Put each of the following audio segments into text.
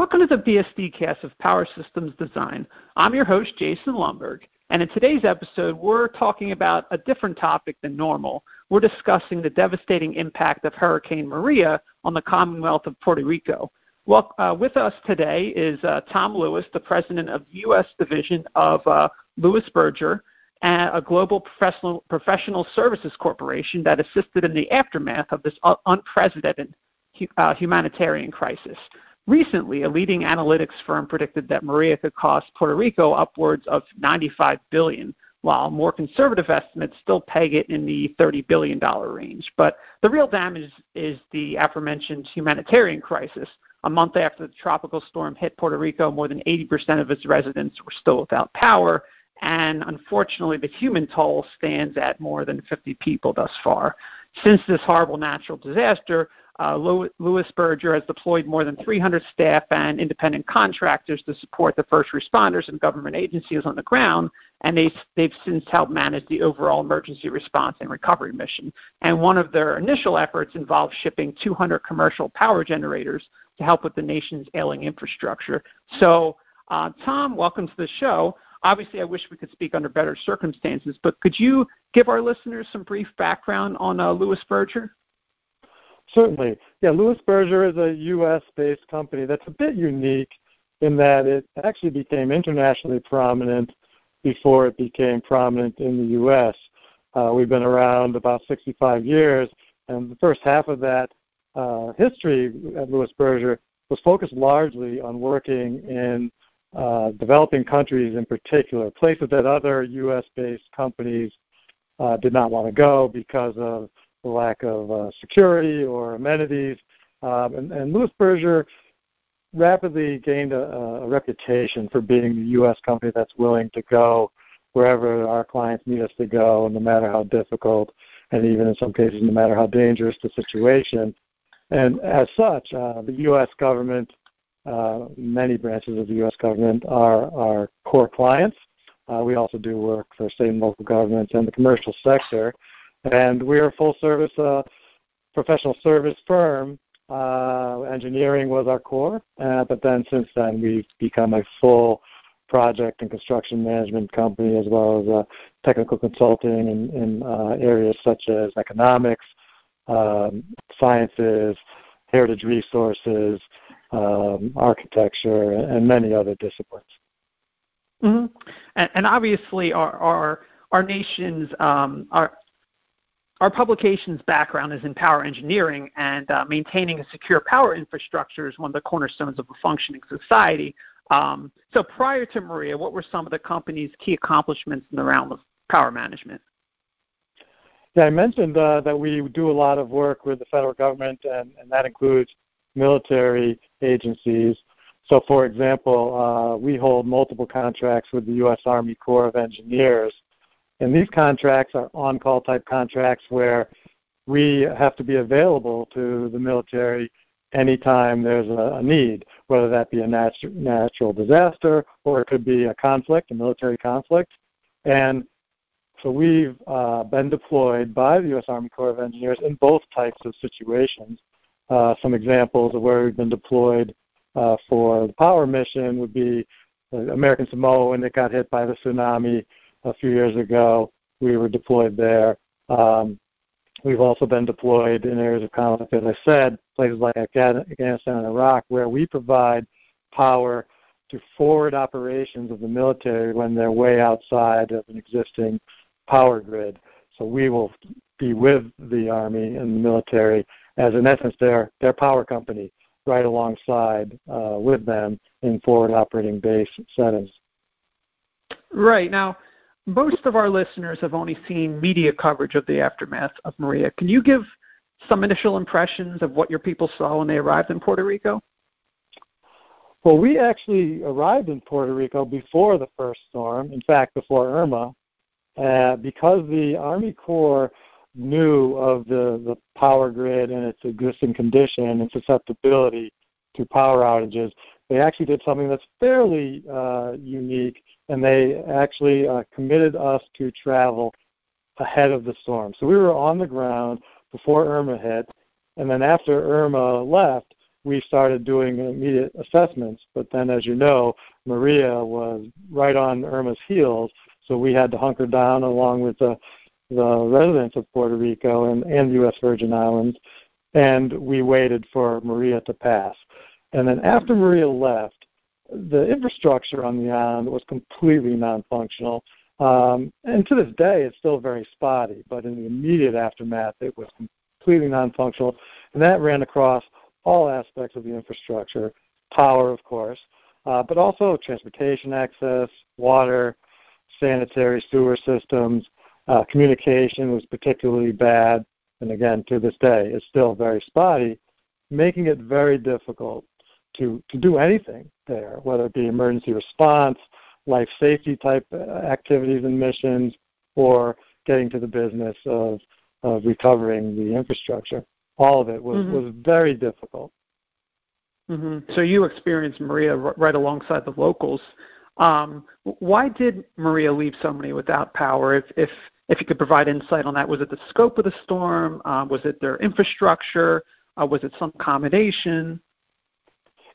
Welcome to the PSD cast of Power Systems Design. I'm your host, Jason Lomberg, and in today's episode, we're talking about a different topic than normal. We're discussing the devastating impact of Hurricane Maria on the Commonwealth of Puerto Rico. Well, uh, with us today is uh, Tom Lewis, the president of the U.S. division of uh, Louis Berger, a global professional, professional services corporation that assisted in the aftermath of this unprecedented uh, humanitarian crisis. Recently, a leading analytics firm predicted that Maria could cost Puerto Rico upwards of 95 billion, while more conservative estimates still peg it in the 30 billion dollar range. But the real damage is the aforementioned humanitarian crisis. A month after the tropical storm hit Puerto Rico, more than 80% of its residents were still without power, and unfortunately, the human toll stands at more than 50 people thus far. Since this horrible natural disaster, uh, Louis Berger has deployed more than 300 staff and independent contractors to support the first responders and government agencies on the ground, and they, they've since helped manage the overall emergency response and recovery mission. And one of their initial efforts involved shipping 200 commercial power generators to help with the nation's ailing infrastructure. So, uh, Tom, welcome to the show. Obviously, I wish we could speak under better circumstances, but could you give our listeners some brief background on uh, Louis Berger? Certainly. Yeah, Louis Berger is a U.S. based company that's a bit unique in that it actually became internationally prominent before it became prominent in the U.S. Uh, we've been around about 65 years, and the first half of that uh, history at Louis Berger was focused largely on working in uh, developing countries in particular, places that other U.S. based companies uh, did not want to go because of the lack of uh, security or amenities. Um, and, and Louis Berger rapidly gained a, a reputation for being the U.S. company that's willing to go wherever our clients need us to go, no matter how difficult, and even in some cases, no matter how dangerous the situation. And as such, uh, the U.S. government, uh, many branches of the U.S. government are our core clients. Uh, we also do work for state and local governments and the commercial sector. And we're a full service uh, professional service firm. Uh, engineering was our core, uh, but then since then we've become a full project and construction management company as well as uh, technical consulting in, in uh, areas such as economics, um, sciences, heritage resources, um, architecture, and many other disciplines. Mm-hmm. And, and, obviously, our our, our nation's um, our our publication's background is in power engineering, and uh, maintaining a secure power infrastructure is one of the cornerstones of a functioning society. Um, so, prior to Maria, what were some of the company's key accomplishments in the realm of power management? Yeah, I mentioned uh, that we do a lot of work with the federal government, and, and that includes military agencies. So, for example, uh, we hold multiple contracts with the U.S. Army Corps of Engineers and these contracts are on call type contracts where we have to be available to the military anytime there's a, a need, whether that be a natu- natural disaster or it could be a conflict, a military conflict. And so we've uh, been deployed by the U.S. Army Corps of Engineers in both types of situations. Uh, some examples of where we've been deployed uh, for the power mission would be American Samoa when it got hit by the tsunami a few years ago. We were deployed there. Um, we've also been deployed in areas of conflict, as I said, places like Afghanistan and Iraq, where we provide power to forward operations of the military when they're way outside of an existing power grid. So we will be with the Army and the military as, in essence, their, their power company right alongside uh, with them in forward operating base settings. Right. Now, most of our listeners have only seen media coverage of the aftermath of Maria. Can you give some initial impressions of what your people saw when they arrived in Puerto Rico? Well, we actually arrived in Puerto Rico before the first storm, in fact, before Irma, uh, because the Army Corps knew of the, the power grid and its existing condition and susceptibility to power outages they actually did something that's fairly uh, unique, and they actually uh, committed us to travel ahead of the storm. So we were on the ground before Irma hit, and then after Irma left, we started doing immediate assessments. But then, as you know, Maria was right on Irma's heels, so we had to hunker down along with the, the residents of Puerto Rico and, and the U.S. Virgin Islands, and we waited for Maria to pass. And then after Maria left, the infrastructure on the island was completely non-functional. Um, and to this day, it's still very spotty, but in the immediate aftermath, it was completely non-functional, and that ran across all aspects of the infrastructure, power, of course, uh, but also transportation access, water, sanitary sewer systems. Uh, communication was particularly bad, and again, to this day, it's still very spotty, making it very difficult to, to do anything there, whether it be emergency response, life safety type uh, activities and missions, or getting to the business of, of recovering the infrastructure. All of it was, mm-hmm. was very difficult. Mm-hmm. So you experienced Maria right alongside the locals. Um, why did Maria leave so many without power? If, if if you could provide insight on that, was it the scope of the storm? Uh, was it their infrastructure? Uh, was it some combination?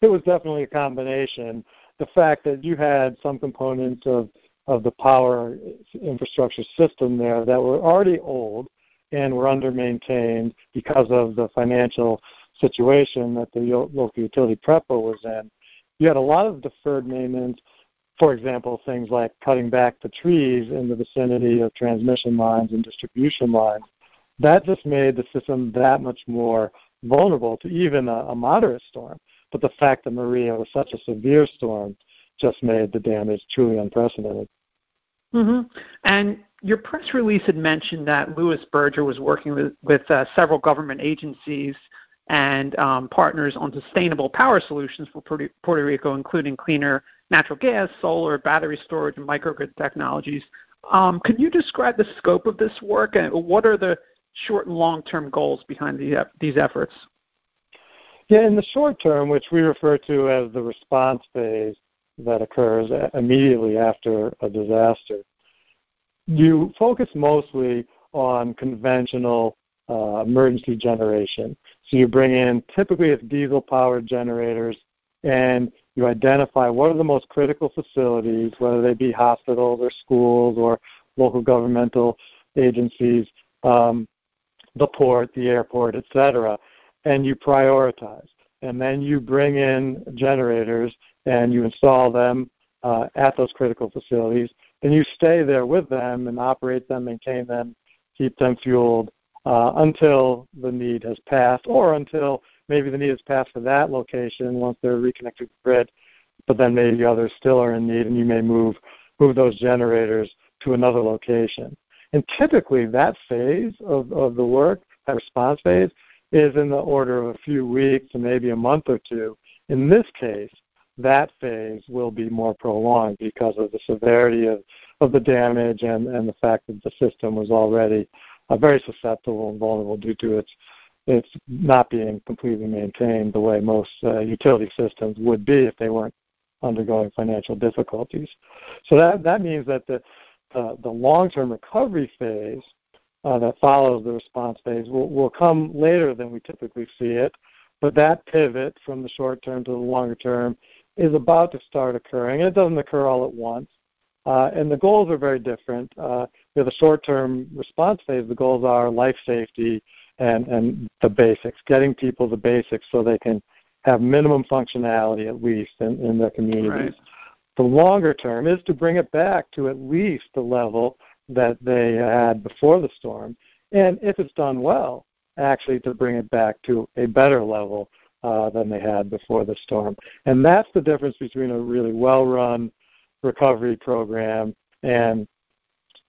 It was definitely a combination. The fact that you had some components of of the power infrastructure system there that were already old and were under maintained because of the financial situation that the local utility PREPA was in. You had a lot of deferred maintenance, for example, things like cutting back the trees in the vicinity of transmission lines and distribution lines. That just made the system that much more vulnerable to even a, a moderate storm. But the fact that Maria was such a severe storm just made the damage truly unprecedented. Mm-hmm. And your press release had mentioned that Louis Berger was working with, with uh, several government agencies and um, partners on sustainable power solutions for Puerto, Rico, including cleaner natural gas, solar, battery storage, and microgrid technologies. Um, can you describe the scope of this work and what are the short and long term goals behind the, these efforts? Yeah, in the short term, which we refer to as the response phase that occurs immediately after a disaster, you focus mostly on conventional uh, emergency generation. So you bring in typically it's diesel powered generators and you identify what are the most critical facilities, whether they be hospitals or schools or local governmental agencies, um, the port, the airport, etc., and you prioritize. And then you bring in generators and you install them uh, at those critical facilities And you stay there with them and operate them, maintain them, keep them fueled uh, until the need has passed, or until maybe the need has passed for that location once they're reconnected to the grid, but then maybe others still are in need, and you may move move those generators to another location. And typically, that phase of, of the work, that response phase, is in the order of a few weeks and maybe a month or two. In this case, that phase will be more prolonged because of the severity of, of the damage and, and the fact that the system was already uh, very susceptible and vulnerable due to its its not being completely maintained the way most uh, utility systems would be if they weren't undergoing financial difficulties. So that that means that the uh, the long-term recovery phase uh, that follows the response phase will, will come later than we typically see it. But that pivot from the short term to the longer term is about to start occurring. And it doesn't occur all at once. Uh, and the goals are very different. Uh, you know, the short-term response phase, the goals are life safety and, and the basics, getting people the basics so they can have minimum functionality at least in, in their communities. Right. The longer term is to bring it back to at least the level that they had before the storm, and if it's done well, actually to bring it back to a better level uh, than they had before the storm. And that's the difference between a really well run recovery program and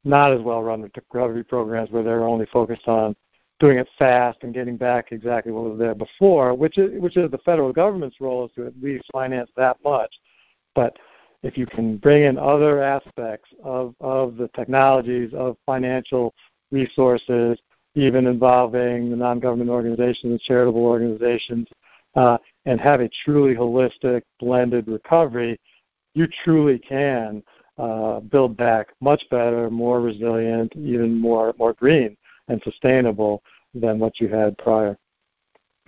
not as well run recovery programs where they're only focused on doing it fast and getting back exactly what was there before, which is which is the federal government's role is to at least finance that much. But if you can bring in other aspects of, of the technologies, of financial resources, even involving the non-government organizations and charitable organizations, uh, and have a truly holistic blended recovery, you truly can uh, build back much better, more resilient, even more more green and sustainable than what you had prior.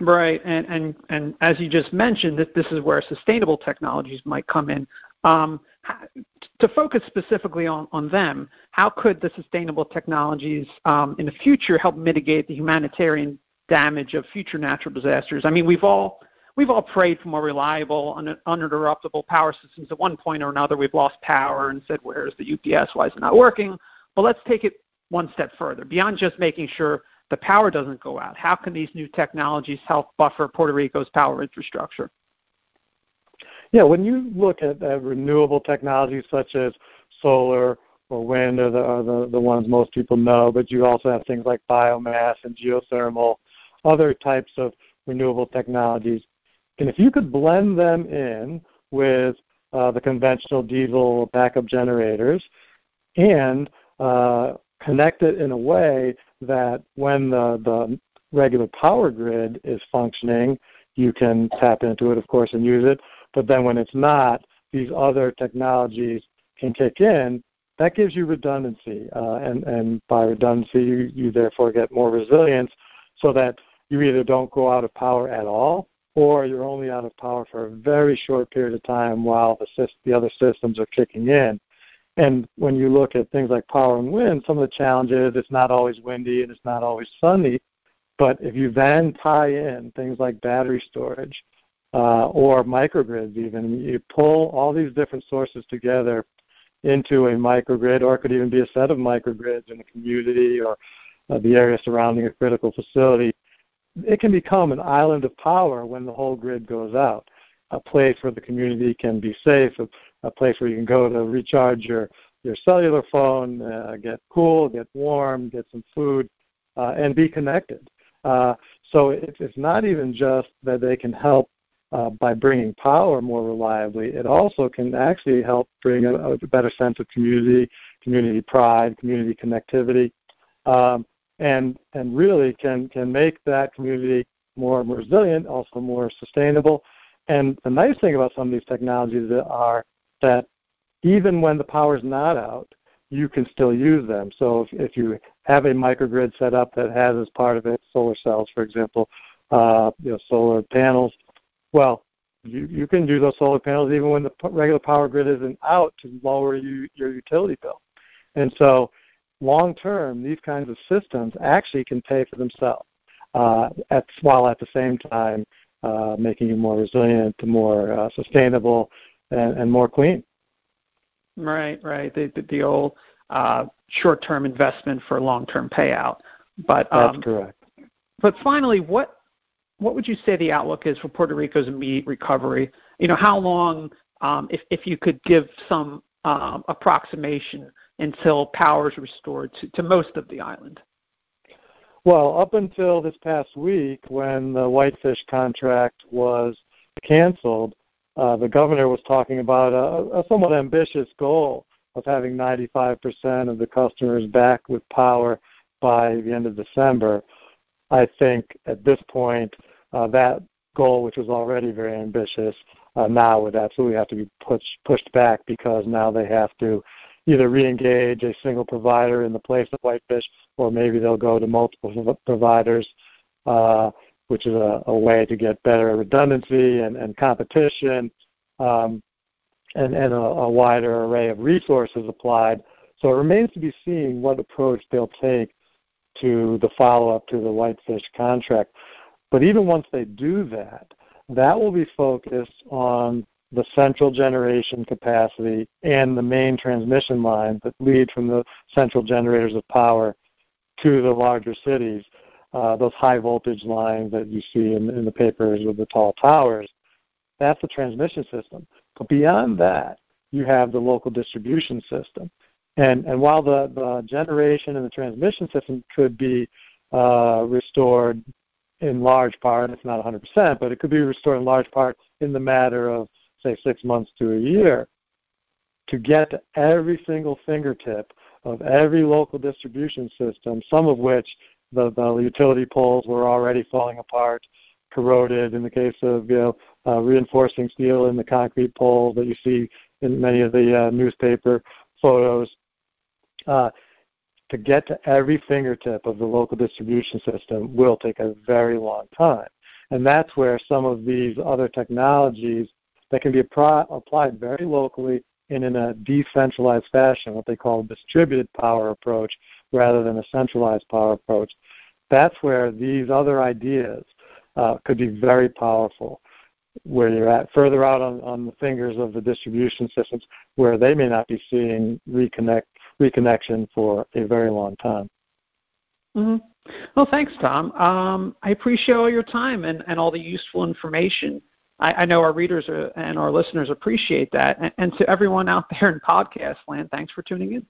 Right, and and and as you just mentioned, that this is where sustainable technologies might come in. Um, to focus specifically on, on them, how could the sustainable technologies um, in the future help mitigate the humanitarian damage of future natural disasters? I mean, we've all we've all prayed for more reliable, un- uninterruptible power systems. At one point or another, we've lost power and said, "Where's the UPS? Why is it not working?" But let's take it one step further beyond just making sure the power doesn't go out. How can these new technologies help buffer Puerto Rico's power infrastructure? Yeah, when you look at, renewable technologies such as solar or wind are the, are the, the ones most people know, but you also have things like biomass and geothermal, other types of renewable technologies. And if you could blend them in with uh, the conventional diesel backup generators and uh, connect it in a way that when the, the regular power grid is functioning, you can tap into it, of course, and use it. But then when it's not, these other technologies can kick in. That gives you redundancy, uh, and, and by redundancy, you, you therefore get more resilience so that you either don't go out of power at all or you're only out of power for a very short period of time while the, the other systems are kicking in. And when you look at things like power and wind, some of the challenges it's not always windy and it's not always sunny. But if you then tie in things like battery storage uh, or microgrids, even you pull all these different sources together into a microgrid, or it could even be a set of microgrids in a community or uh, the area surrounding a critical facility. It can become an island of power when the whole grid goes out. A place where the community can be safe, a, a place where you can go to recharge your your cellular phone, uh, get cool, get warm, get some food, uh, and be connected. Uh, so it, it's not even just that they can help uh, by bringing power more reliably. It also can actually help bring a, a better sense of community, community pride, community connectivity, um, and and really can can make that community more resilient, also more sustainable. And the nice thing about some of these technologies are that even when the power is not out, you can still use them. So if, if you have a microgrid set up that has as part of it solar cells, for example, uh, you know, solar panels, well, you, you can do those solar panels even when the regular power grid isn't out to lower you, your utility bill. And so long term, these kinds of systems actually can pay for themselves, uh, at, while at the same time uh, making you more resilient, more uh, sustainable, and, and more clean. Right, right. The the, the old uh, short-term investment for long-term payout. But um, that's correct. But finally, what what would you say the outlook is for Puerto Rico's immediate recovery? You know, how long, um, if if you could give some um, approximation until power is restored to, most of the island? Well, up until this past week, when the Whitefish contract was canceled, uh, the governor was talking about a, a somewhat ambitious goal of having 95% of the customers back with power by the end of December. I think at this point, that goal, which was already very ambitious, uh, now would absolutely have to be pushed pushed back because now they have to either re-engage a single provider in the place of Whitefish, or maybe they'll go to multiple providers. Uh, which is a, a way to get better redundancy and, and competition um, and, and a, a wider array of resources applied. So it remains to be seen what approach they'll take to the follow-up to the Whitefish contract. But even once they do that, that will be focused on the central generation capacity and the main transmission lines that lead from the central generators of power to the larger cities uh, those high voltage lines that you see in, in the papers with the tall towers. That's the transmission system. But beyond that, you have the local distribution system. And, and while the, the generation and the transmission system could be uh, restored in large part, it's not 100%, but it could be restored in large part in the matter of, say, six months to a year, to get to every single fingertip of every local distribution system, some of which the, the utility poles were already falling apart, corroded. In the case of you know uh, reinforcing steel in the concrete poles that you see in many of the uh, newspaper photos, uh, to get to every fingertip of the local distribution system will take a very long time. And that's where some of these other technologies that can be applied very locally and in a decentralized fashion, what they call a distributed power approach rather than a centralized power approach. That's where these other ideas uh, could be very powerful where you're at further out on, on the fingers of the distribution systems where they may not be seeing reconnect reconnection for a very long time. Mm-hmm. Well, thanks, Tom. Um, I appreciate all your time and, and all the useful information. I, I know our readers are, and our listeners appreciate that. And, and to everyone out there in podcast land, thanks for tuning in.